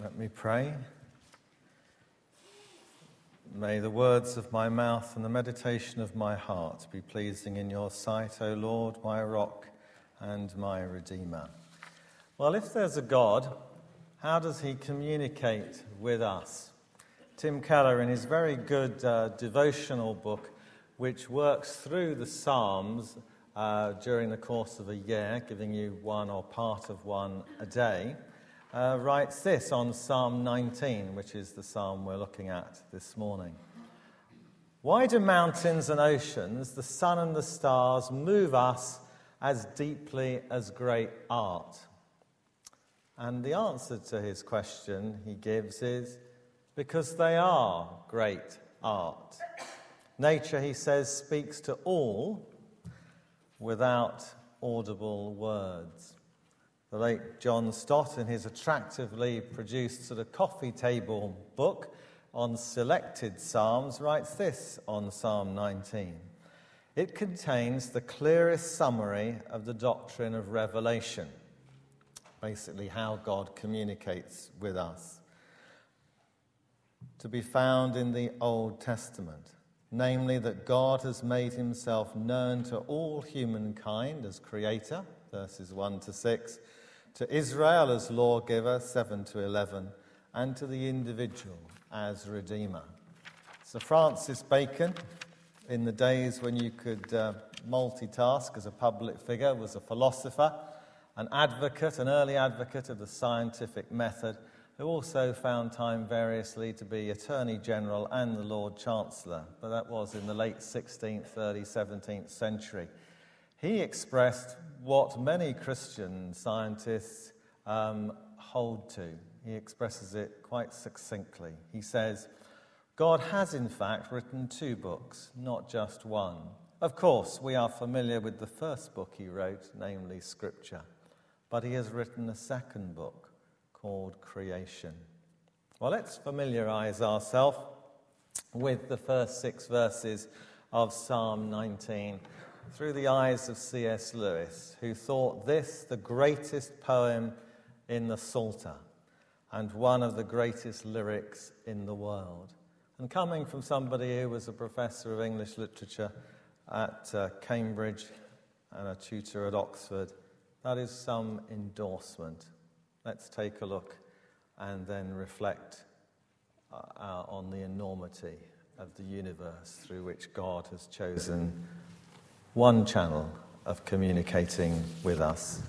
Let me pray. May the words of my mouth and the meditation of my heart be pleasing in your sight, O Lord, my rock and my redeemer. Well, if there's a God, how does he communicate with us? Tim Keller, in his very good uh, devotional book, which works through the Psalms uh, during the course of a year, giving you one or part of one a day, uh, writes this on Psalm 19, which is the psalm we're looking at this morning. Why do mountains and oceans, the sun and the stars, move us as deeply as great art? And the answer to his question he gives is because they are great art. Nature, he says, speaks to all without audible words. The late John Stott, in his attractively produced sort of coffee table book on selected Psalms, writes this on Psalm 19. It contains the clearest summary of the doctrine of revelation, basically, how God communicates with us, to be found in the Old Testament namely, that God has made himself known to all humankind as creator, verses 1 to 6, to Israel as lawgiver, 7 to 11, and to the individual as redeemer. Sir Francis Bacon, in the days when you could uh, multitask as a public figure, was a philosopher, an advocate, an early advocate of the scientific method, who also found time variously to be Attorney General and the Lord Chancellor, but that was in the late 16th, early 17th century. He expressed what many Christian scientists um, hold to. He expresses it quite succinctly. He says, God has in fact written two books, not just one. Of course, we are familiar with the first book he wrote, namely Scripture, but he has written a second book called creation. Well, let's familiarize ourselves with the first six verses of Psalm 19 through the eyes of C.S. Lewis, who thought this the greatest poem in the Psalter and one of the greatest lyrics in the world. And coming from somebody who was a professor of English literature at uh, Cambridge and a tutor at Oxford, that is some endorsement. Let's take a look and then reflect uh, uh on the enormity of the universe through which God has chosen one channel of communicating with us.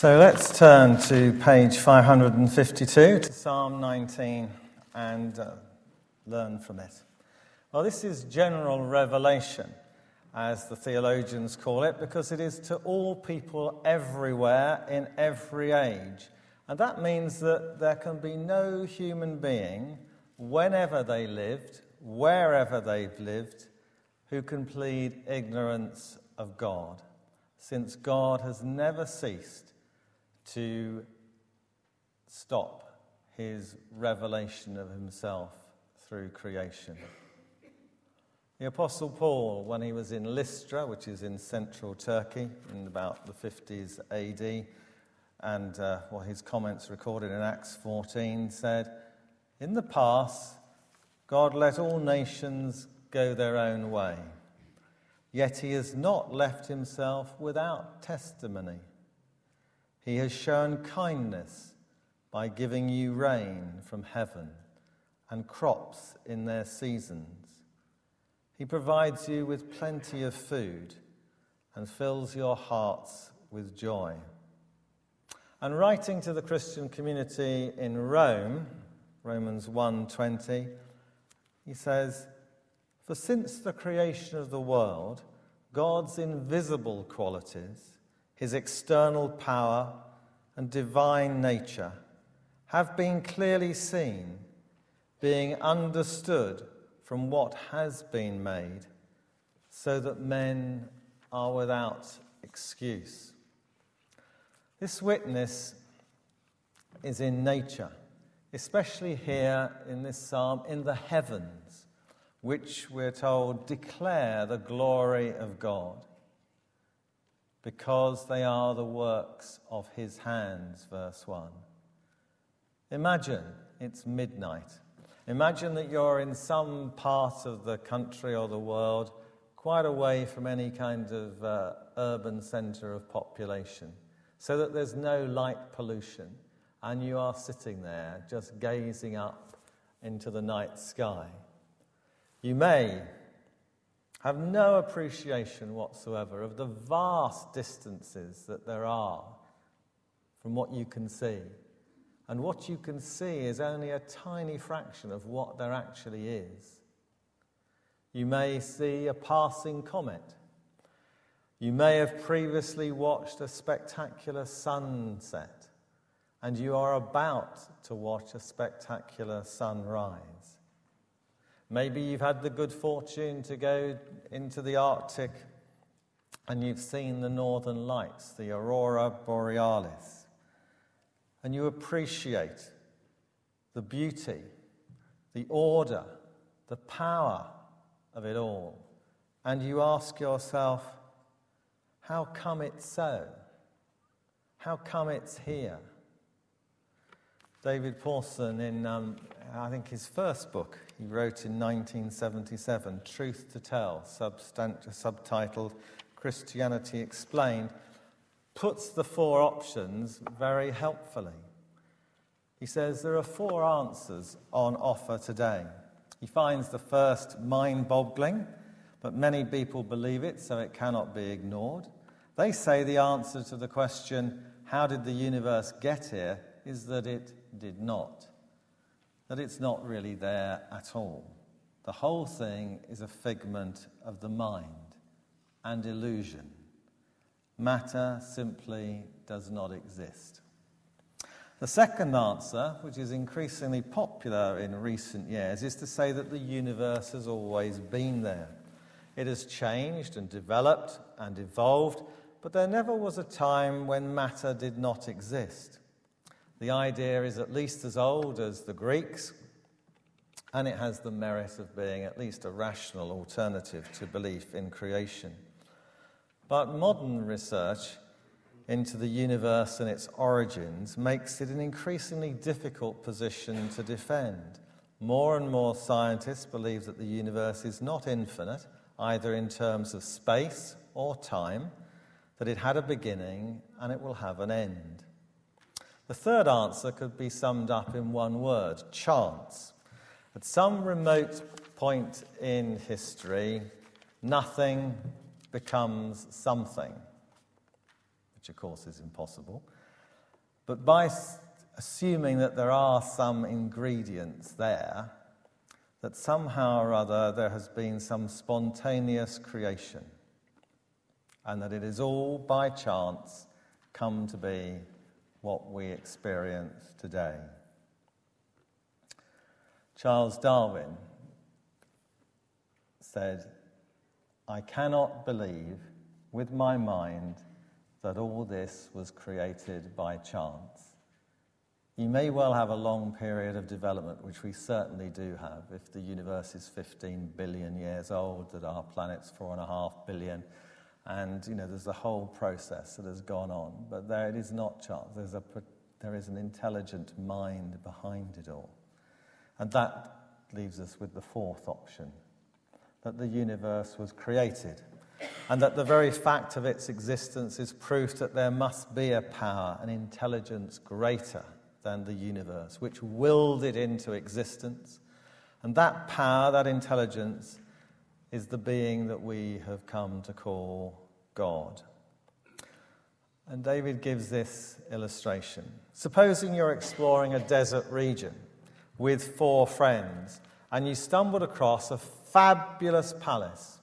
So let's turn to page 552 to Psalm 19 and uh, learn from it. Well, this is general revelation, as the theologians call it, because it is to all people everywhere in every age. And that means that there can be no human being, whenever they lived, wherever they've lived, who can plead ignorance of God, since God has never ceased to stop his revelation of himself through creation. The Apostle Paul, when he was in Lystra, which is in central Turkey in about the 50s AD, and uh, well, his comments recorded in Acts 14 said, In the past, God let all nations go their own way, yet he has not left himself without testimony. He has shown kindness by giving you rain from heaven and crops in their seasons. He provides you with plenty of food and fills your hearts with joy. And writing to the Christian community in Rome, Romans 1:20, he says, "For since the creation of the world, God's invisible qualities his external power and divine nature have been clearly seen, being understood from what has been made, so that men are without excuse. This witness is in nature, especially here in this psalm, in the heavens, which we're told declare the glory of God because they are the works of his hands, verse 1. Imagine it's midnight. Imagine that you're in some part of the country or the world quite away from any kind of uh, urban centre of population, so that there's no light pollution, and you are sitting there just gazing up into the night sky. You may have no appreciation whatsoever of the vast distances that there are from what you can see. And what you can see is only a tiny fraction of what there actually is. You may see a passing comet. You may have previously watched a spectacular sunset, and you are about to watch a spectacular sunrise. Maybe you've had the good fortune to go into the Arctic and you've seen the northern lights, the aurora borealis, and you appreciate the beauty, the order, the power of it all. And you ask yourself, how come it's so? How come it's here? David Pawson, in um, I think his first book, he wrote in 1977, Truth to Tell, subtitled Christianity Explained, puts the four options very helpfully. He says there are four answers on offer today. He finds the first mind boggling, but many people believe it, so it cannot be ignored. They say the answer to the question, How did the universe get here? is that it did not. That it's not really there at all. The whole thing is a figment of the mind and illusion. Matter simply does not exist. The second answer, which is increasingly popular in recent years, is to say that the universe has always been there. It has changed and developed and evolved, but there never was a time when matter did not exist. The idea is at least as old as the Greeks, and it has the merit of being at least a rational alternative to belief in creation. But modern research into the universe and its origins makes it an increasingly difficult position to defend. More and more scientists believe that the universe is not infinite, either in terms of space or time, that it had a beginning and it will have an end. The third answer could be summed up in one word chance. At some remote point in history, nothing becomes something, which of course is impossible. But by assuming that there are some ingredients there, that somehow or other there has been some spontaneous creation, and that it is all by chance come to be what we experience today. Charles Darwin said, I cannot believe with my mind that all this was created by chance. You may well have a long period of development, which we certainly do have. If the universe is 15 billion years old, that our planet's four and a half billion, and you know there's a whole process that has gone on. But there it is not chance. There's a, there is an intelligent mind behind it all. And that leaves us with the fourth option that the universe was created, and that the very fact of its existence is proof that there must be a power, an intelligence greater than the universe, which willed it into existence. And that power, that intelligence, is the being that we have come to call God. And David gives this illustration. Supposing you're exploring a desert region with four friends and you stumbled across a fabulous palace.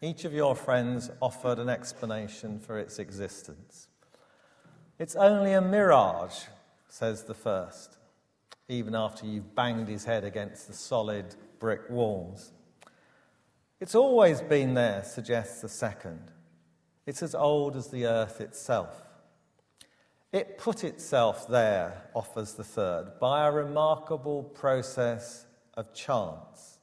Each of your friends offered an explanation for its existence. It's only a mirage, says the first, even after you've banged his head against the solid brick walls. It's always been there, suggests the second. It's as old as the earth itself. It put itself there, offers the third, by a remarkable process of chance.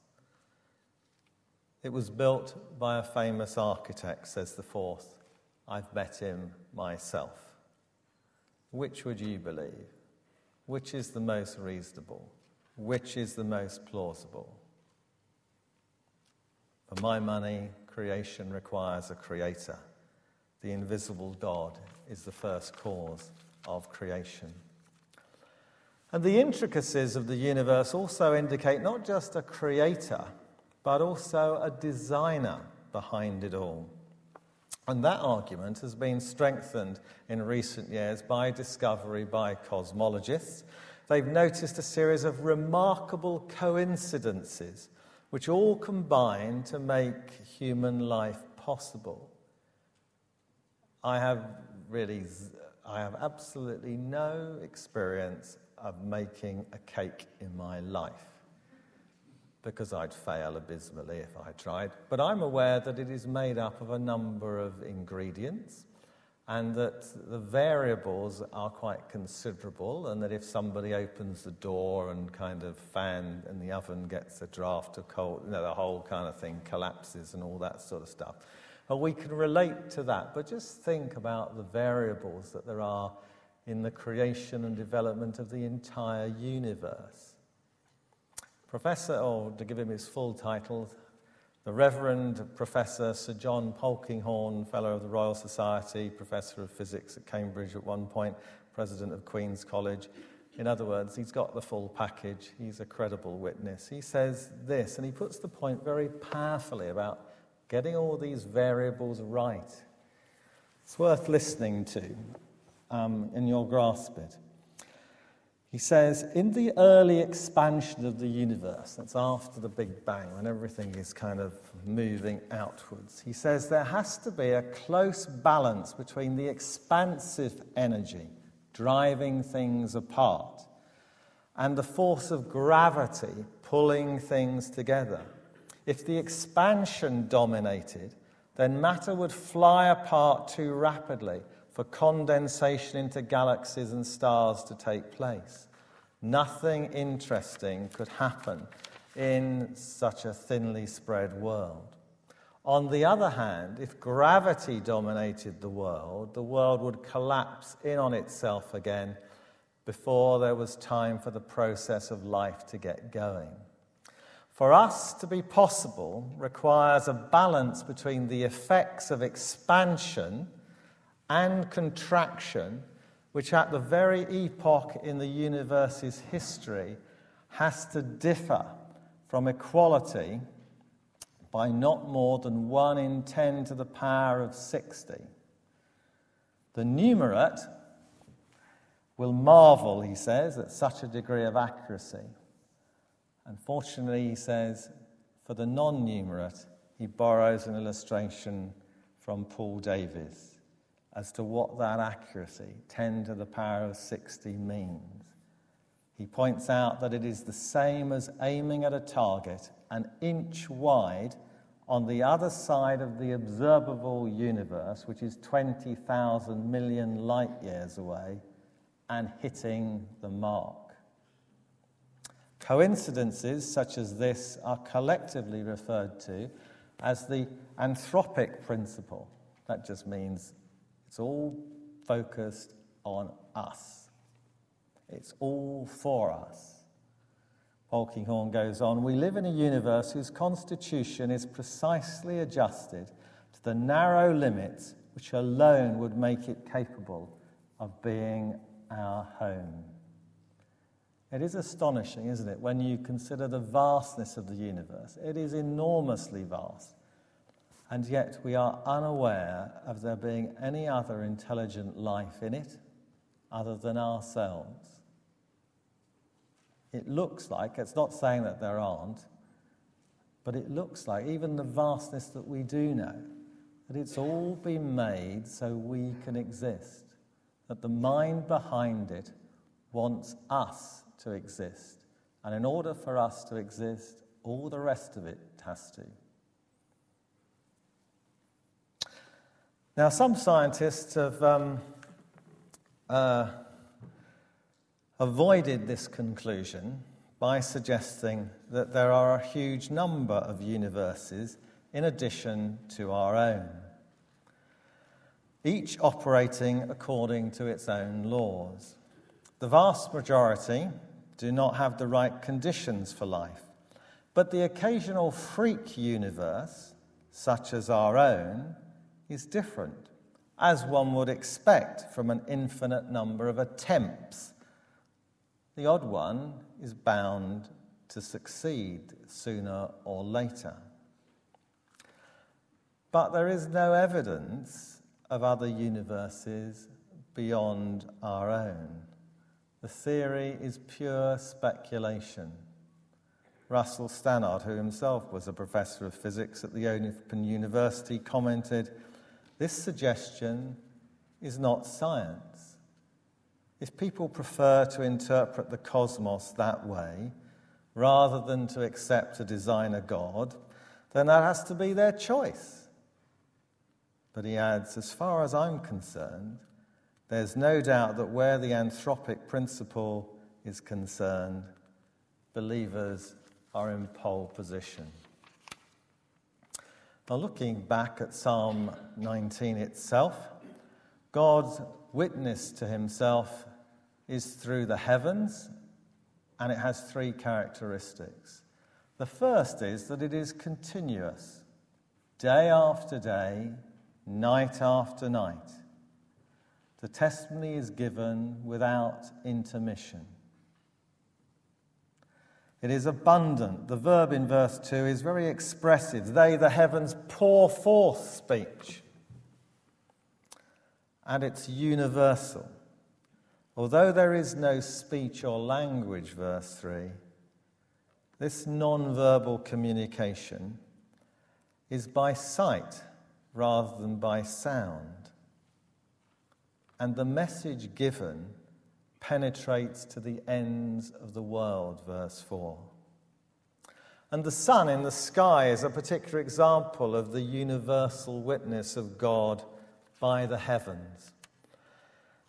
It was built by a famous architect, says the fourth. I've met him myself. Which would you believe? Which is the most reasonable? Which is the most plausible? For my money, creation requires a creator. The invisible God is the first cause of creation. And the intricacies of the universe also indicate not just a creator, but also a designer behind it all. And that argument has been strengthened in recent years by discovery by cosmologists. They've noticed a series of remarkable coincidences which all combine to make human life possible. I have really, I have absolutely no experience of making a cake in my life because I'd fail abysmally if I tried. But I'm aware that it is made up of a number of ingredients and that the variables are quite considerable, and that if somebody opens the door and kind of fan in the oven gets a draft of cold, you know, the whole kind of thing collapses and all that sort of stuff. But we can relate to that, but just think about the variables that there are in the creation and development of the entire universe. Professor, or to give him his full title, the Reverend Professor Sir John Polkinghorne, Fellow of the Royal Society, Professor of Physics at Cambridge at one point, President of Queen's College. In other words, he's got the full package. He's a credible witness. He says this, and he puts the point very powerfully about getting all these variables right. It's worth listening to um, and you'll grasp it. He says, in the early expansion of the universe, that's after the Big Bang, when everything is kind of moving outwards, he says there has to be a close balance between the expansive energy driving things apart and the force of gravity pulling things together. If the expansion dominated, then matter would fly apart too rapidly for condensation into galaxies and stars to take place. Nothing interesting could happen in such a thinly spread world. On the other hand, if gravity dominated the world, the world would collapse in on itself again before there was time for the process of life to get going. For us to be possible requires a balance between the effects of expansion and contraction, which at the very epoch in the universe's history has to differ from equality by not more than 1 in 10 to the power of 60. The numerate will marvel, he says, at such a degree of accuracy. Unfortunately, he says, for the non numerate, he borrows an illustration from Paul Davies as to what that accuracy, 10 to the power of 60, means. He points out that it is the same as aiming at a target an inch wide on the other side of the observable universe, which is 20,000 million light years away, and hitting the mark. Coincidences such as this are collectively referred to as the anthropic principle. That just means it's all focused on us, it's all for us. Polkinghorne goes on We live in a universe whose constitution is precisely adjusted to the narrow limits which alone would make it capable of being our home. It is astonishing, isn't it, when you consider the vastness of the universe? It is enormously vast. And yet we are unaware of there being any other intelligent life in it other than ourselves. It looks like, it's not saying that there aren't, but it looks like, even the vastness that we do know, that it's all been made so we can exist, that the mind behind it wants us to exist. And in order for us to exist, all the rest of it has to. Now, some scientists have um, uh, avoided this conclusion by suggesting that there are a huge number of universes in addition to our own, each operating according to its own laws. The vast majority do not have the right conditions for life, but the occasional freak universe, such as our own, is different, as one would expect from an infinite number of attempts the odd one is bound to succeed sooner or later. But there is no evidence of other universes beyond our own. The theory is pure speculation. Russell Stannard, who himself was a professor of physics at the Open University, commented This suggestion is not science. If people prefer to interpret the cosmos that way, rather than to accept a designer God, then that has to be their choice. But he adds, as far as I'm concerned, there's no doubt that where the anthropic principle is concerned, believers are in pole position. Looking back at Psalm 19 itself, God's witness to himself is through the heavens, and it has three characteristics. The first is that it is continuous, day after day, night after night. The testimony is given without intermission. It is abundant. The verb in verse 2 is very expressive. They, the heavens, pour forth speech. And it's universal. Although there is no speech or language, verse 3, this non verbal communication is by sight rather than by sound. And the message given penetrates to the ends of the world, verse 4. And the sun in the sky is a particular example of the universal witness of God by the heavens.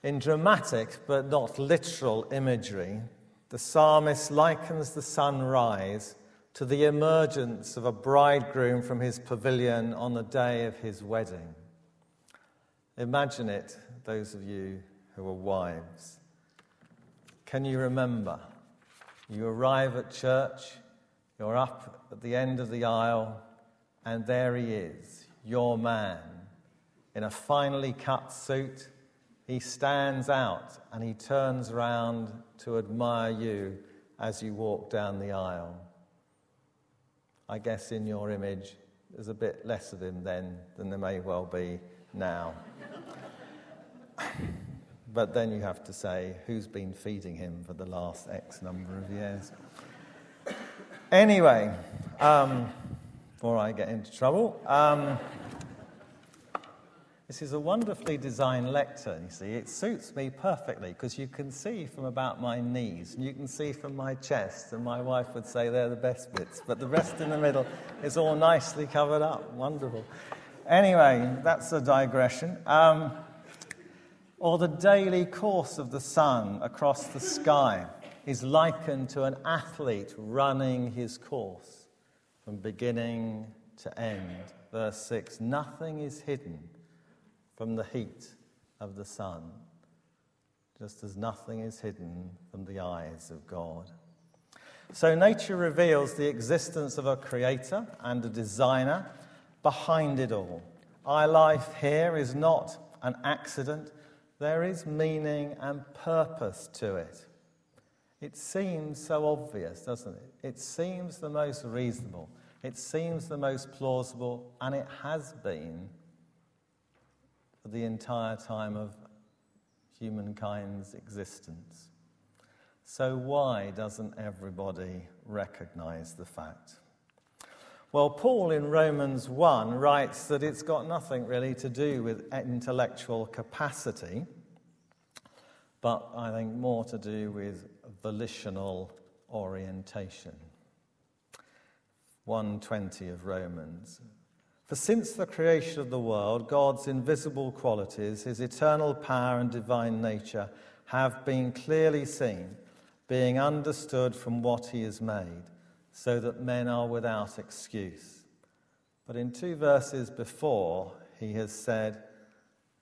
In dramatic but not literal imagery, the psalmist likens the sunrise to the emergence of a bridegroom from his pavilion on the day of his wedding. Imagine it, those of you who are wives. Can you remember? You arrive at church, you're up at the end of the aisle, and there he is, your man, in a finely cut suit he stands out and he turns round to admire you as you walk down the aisle. I guess in your image, there's a bit less of him then than there may well be now. But then you have to say, who's been feeding him for the last X number of years? Anyway, um, before I get into trouble, um, this is a wonderfully designed lectern, you see. It suits me perfectly because you can see from about my knees and you can see from my chest, and my wife would say they're the best bits, but the rest in the middle is all nicely covered up. Wonderful. Anyway, that's a digression. Um, or the daily course of the sun across the sky is likened to an athlete running his course from beginning to end. Verse 6 Nothing is hidden from the heat of the sun, just as nothing is hidden from the eyes of God. So, nature reveals the existence of a creator and a designer behind it all. Our life here is not an accident, there is meaning and purpose to it. It seems so obvious, doesn't it? It seems the most reasonable, it seems the most plausible, and it has been for the entire time of humankind's existence. So, why doesn't everybody recognize the fact? Well, Paul in Romans 1 writes that it's got nothing really to do with intellectual capacity, but I think more to do with volitional orientation. 120 of Romans. For since the creation of the world, God's invisible qualities, his eternal power and divine nature, have been clearly seen, being understood from what he has made, so that men are without excuse. But in two verses before, he has said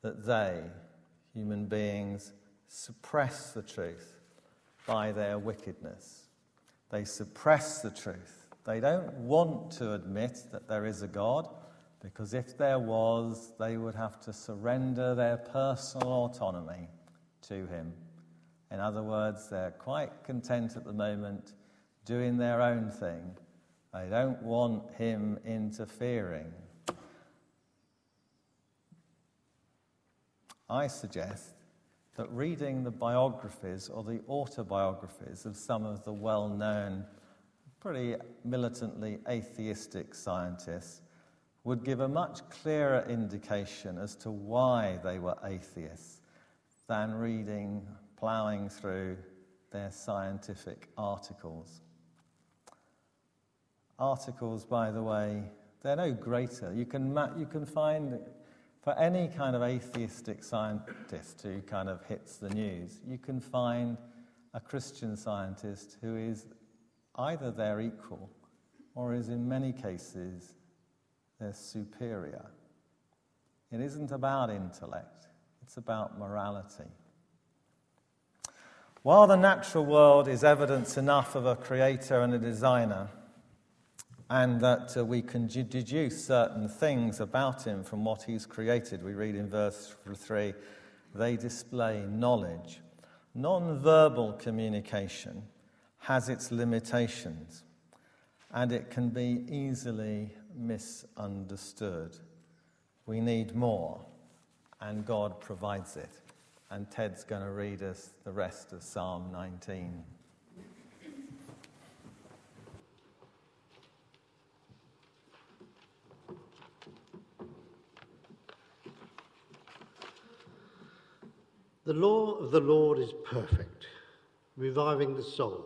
that they, human beings, suppress the truth by their wickedness. They suppress the truth. They don't want to admit that there is a God because if there was, they would have to surrender their personal autonomy to him. In other words, they're quite content at the moment doing their own thing. They don't want him interfering. I suggest that reading the biographies or the autobiographies of some of the well known, pretty militantly atheistic scientists would give a much clearer indication as to why they were atheists than reading, ploughing through their scientific articles. Articles, by the way, they're no greater. You can, you can find, for any kind of atheistic scientist who kind of hits the news, you can find a Christian scientist who is either their equal or is in many cases they're superior. It isn't about intellect, it's about morality. While the natural world is evidence enough of a creator and a designer, and that uh, we can deduce certain things about him from what he's created, we read in verse 3 they display knowledge. Non verbal communication has its limitations, and it can be easily misunderstood. We need more, and God provides it. And Ted's going to read us the rest of Psalm 19. The law of the Lord is perfect, reviving the soul.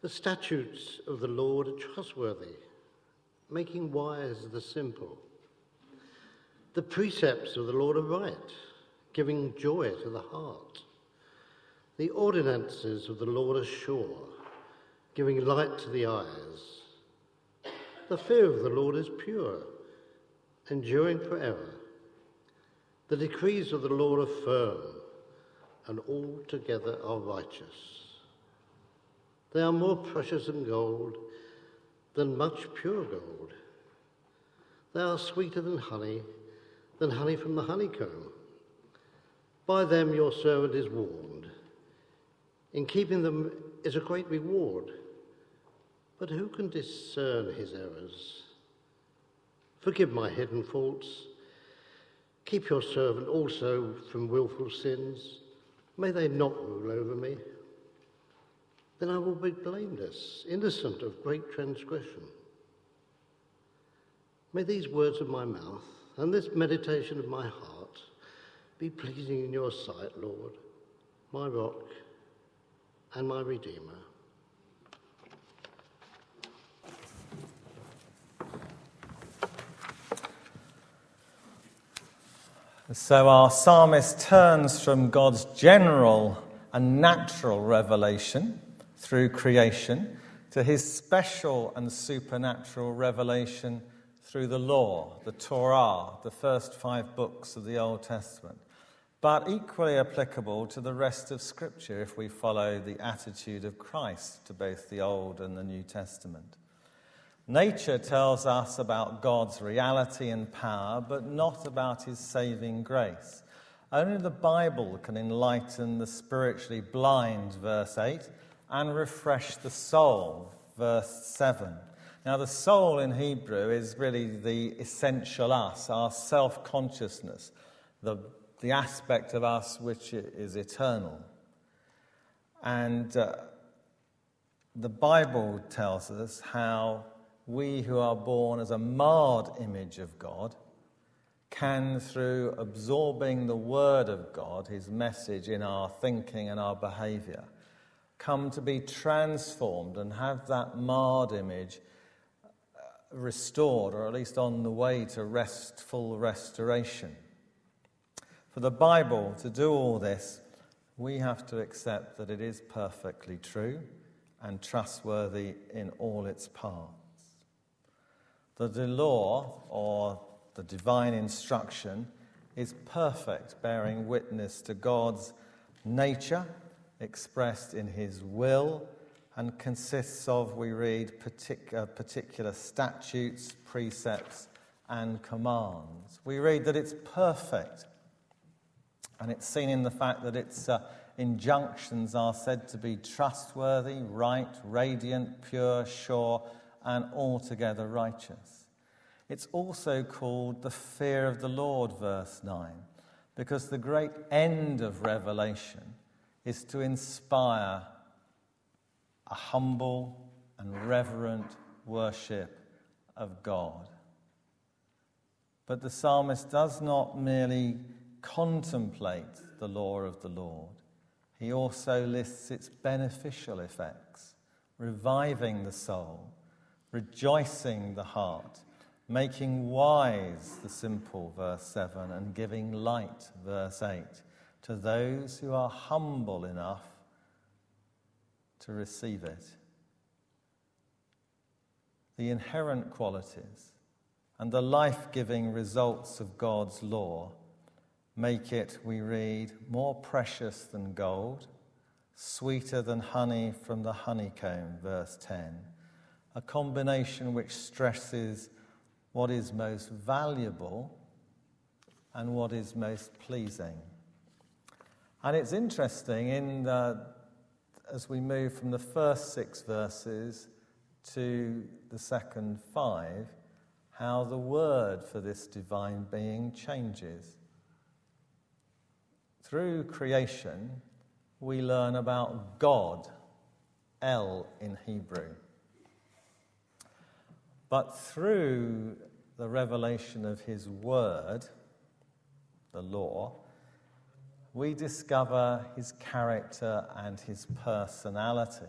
The statutes of the Lord are trustworthy making wise the simple. The precepts of the Lord are right, giving joy to the heart. The ordinances of the Lord are sure, giving light to the eyes. The fear of the Lord is pure, enduring forever. The decrees of the law are firm, and altogether are righteous. They are more precious than gold than much pure gold. They are sweeter than honey, than honey from the honeycomb. By them your servant is warned. In keeping them is a great reward. But who can discern his errors? Forgive my hidden faults. Keep your servant also from wilful sins. May they not rule over me. Then I will be blameless, innocent of great transgression. May these words of my mouth and this meditation of my heart be pleasing in your sight, Lord, my rock and my redeemer. So our psalmist turns from God's general and natural revelation through creation to his special and supernatural revelation through the law, the Torah, the first five books of the Old Testament, but equally applicable to the rest of Scripture if we follow the attitude of Christ to both the Old and the New Testament. Nature tells us about God's reality and power, but not about his saving grace. Only the Bible can enlighten the spiritually blind, verse 8, and refresh the soul, verse 7. Now, the soul in Hebrew is really the essential us, our self consciousness, the, the aspect of us which is eternal. And uh, the Bible tells us how we who are born as a marred image of God can, through absorbing the Word of God, His message in our thinking and our behavior, come to be transformed and have that marred image uh, restored, or at least on the way to restful restoration. For the Bible to do all this, we have to accept that it is perfectly true and trustworthy in all its parts. The law, or the divine instruction, is perfect, bearing witness to God's nature expressed in his will and consists of, we read, partic- uh, particular statutes, precepts, and commands. We read that it's perfect, and it's seen in the fact that its uh, injunctions are said to be trustworthy, right, radiant, pure, sure, and altogether righteous. It's also called the fear of the Lord, verse 9, because the great end of Revelation is to inspire a humble and reverent worship of God. But the psalmist does not merely contemplate the law of the Lord, he also lists its beneficial effects, reviving the soul rejoicing the heart, making wise the simple, verse 7, and giving light, verse 8, to those who are humble enough to receive it. The inherent qualities and the life giving results of God's law make it, we read, more precious than gold, sweeter than honey from the honeycomb, verse 10 a combination which stresses what is most valuable and what is most pleasing. And it's interesting in the, as we move from the first six verses to the second five, how the word for this divine being changes. Through creation, we learn about God, El in Hebrew. But through the revelation of his word, the law, we discover his character and his personality.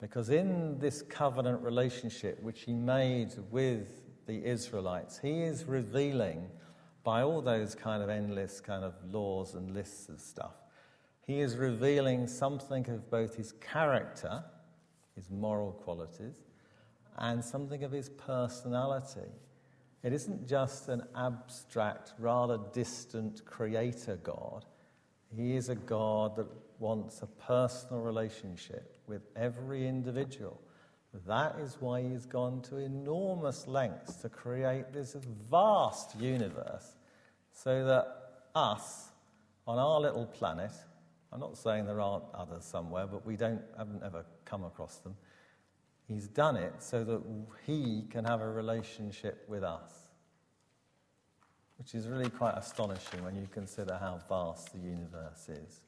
Because in this covenant relationship which he made with the Israelites, he is revealing, by all those kind of endless kind of laws and lists of stuff, he is revealing something of both his character, his moral qualities, and something of his personality. It isn't just an abstract, rather distant creator God. He is a God that wants a personal relationship with every individual. That is why he's gone to enormous lengths to create this vast universe so that us, on our little planet, I'm not saying there aren't others somewhere, but we don't, haven't ever come across them He's done it so that He can have a relationship with us. which is really quite astonishing when you consider how vast the universe is.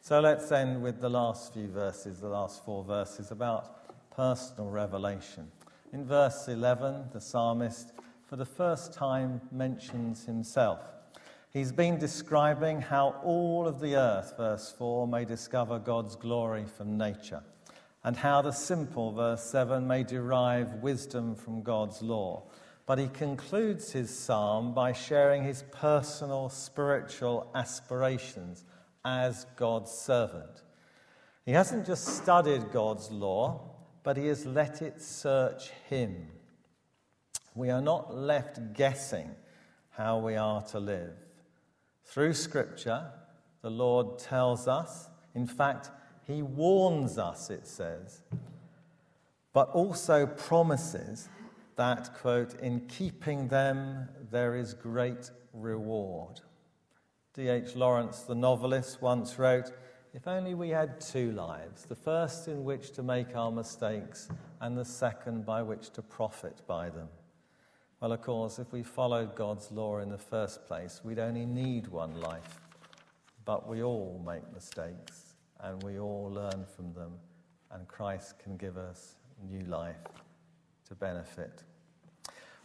So let's end with the last few verses, the last four verses about personal revelation. In verse 11, the psalmist, for the first time, mentions himself. He's been describing how all of the earth, verse 4, may discover God's glory from nature, and how the simple, verse 7, may derive wisdom from God's law. But he concludes his psalm by sharing his personal spiritual aspirations as God's servant. He hasn't just studied God's law, but he has let it search him. We are not left guessing how we are to live. Through Scripture, the Lord tells us, in fact, he warns us, it says, but also promises that, quote, in keeping them there is great reward. D.H. Lawrence, the novelist, once wrote If only we had two lives, the first in which to make our mistakes, and the second by which to profit by them. Well, of course, if we followed God's law in the first place, we'd only need one life. But we all make mistakes, and we all learn from them, and Christ can give us new life to benefit.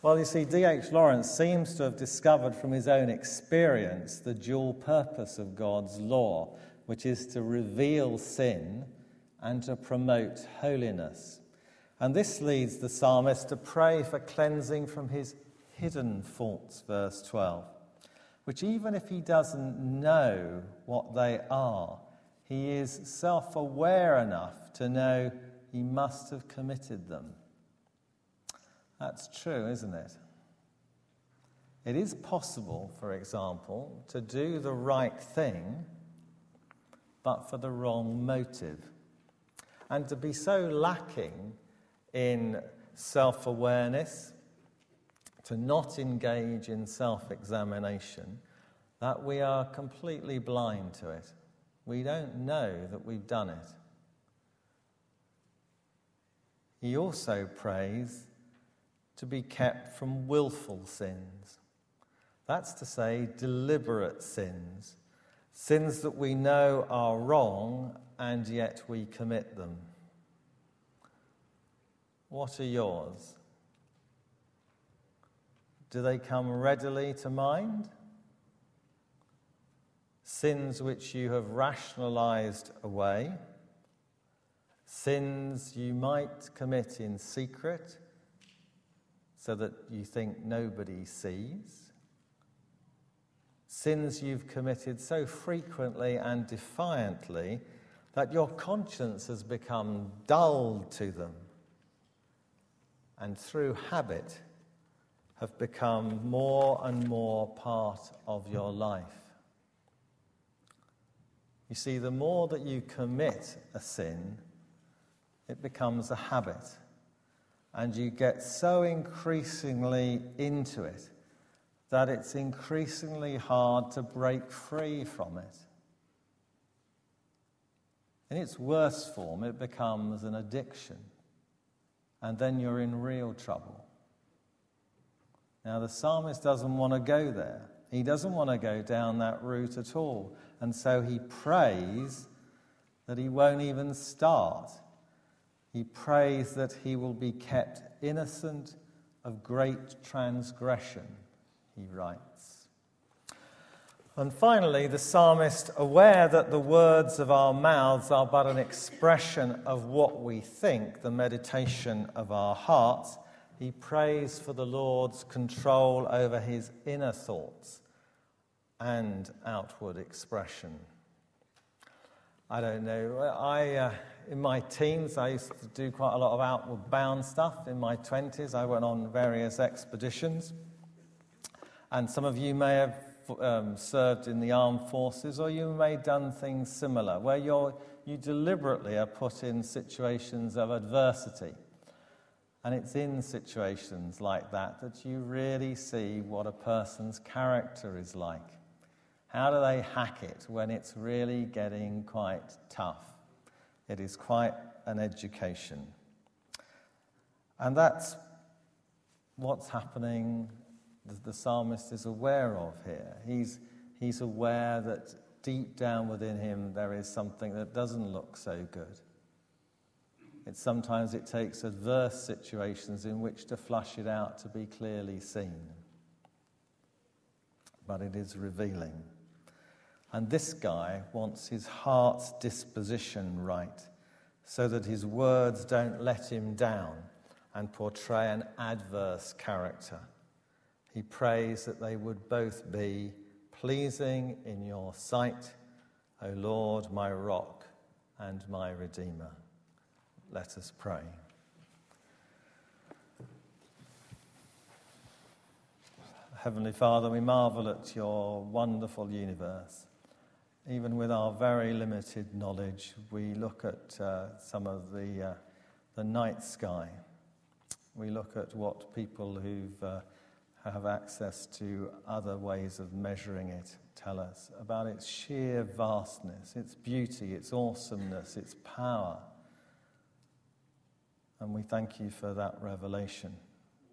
Well, you see, D.H. Lawrence seems to have discovered from his own experience the dual purpose of God's law, which is to reveal sin and to promote holiness. And this leads the psalmist to pray for cleansing from his hidden faults, verse 12, which even if he doesn't know what they are, he is self aware enough to know he must have committed them. That's true, isn't it? It is possible, for example, to do the right thing, but for the wrong motive. And to be so lacking in self awareness, to not engage in self examination, that we are completely blind to it. We don't know that we've done it. He also prays to be kept from willful sins. That's to say, deliberate sins, sins that we know are wrong and yet we commit them. What are yours? Do they come readily to mind? Sins which you have rationalized away, sins you might commit in secret so that you think nobody sees. Sins you've committed so frequently and defiantly that your conscience has become dulled to them and through habit have become more and more part of your life. You see, the more that you commit a sin, it becomes a habit and you get so increasingly into it that it's increasingly hard to break free from it. In its worst form, it becomes an addiction, and then you're in real trouble. Now, the psalmist doesn't want to go there. He doesn't want to go down that route at all. And so he prays that he won't even start he prays that he will be kept innocent of great transgression, he writes. And finally, the psalmist, aware that the words of our mouths are but an expression of what we think, the meditation of our hearts, he prays for the Lord's control over his inner thoughts and outward expression. I don't know. I, uh, in my teens, I used to do quite a lot of outward bound stuff. In my 20s, I went on various expeditions. And some of you may have um, served in the armed forces, or you may have done things similar, where you're, you deliberately are put in situations of adversity. And it's in situations like that that you really see what a person's character is like. How do they hack it when it's really getting quite tough? It is quite an education. And that's what's happening the, the psalmist is aware of here. He's, he's aware that deep down within him there is something that doesn't look so good. It, sometimes it takes adverse situations in which to flush it out to be clearly seen. But it is revealing. And this guy wants his heart's disposition right so that his words don't let him down and portray an adverse character. He prays that they would both be pleasing in your sight, O Lord, my rock and my redeemer. Let us pray. Heavenly Father, we marvel at your wonderful universe. Even with our very limited knowledge, we look at uh, some of the, uh, the night sky. We look at what people who've uh, have access to other ways of measuring it tell us about its sheer vastness, its beauty, its awesomeness, its power. And we thank you for that revelation.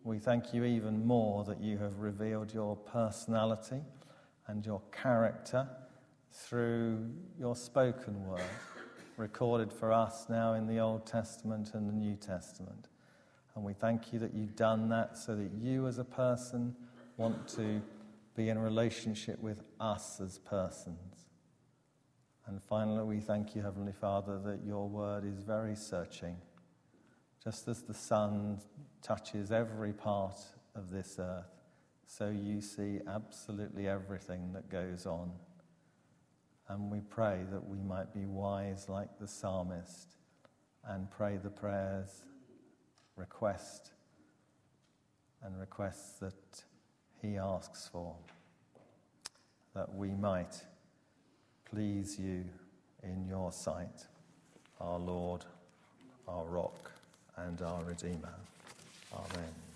We thank you even more that you have revealed your personality and your character through your spoken word, recorded for us now in the Old Testament and the New Testament. And we thank you that you've done that so that you as a person want to be in relationship with us as persons. And finally, we thank you, Heavenly Father, that your word is very searching. Just as the sun touches every part of this earth, so you see absolutely everything that goes on. And we pray that we might be wise like the psalmist and pray the prayers request and requests that he asks for, that we might please you in your sight, our Lord, our rock, and our Redeemer. Amen.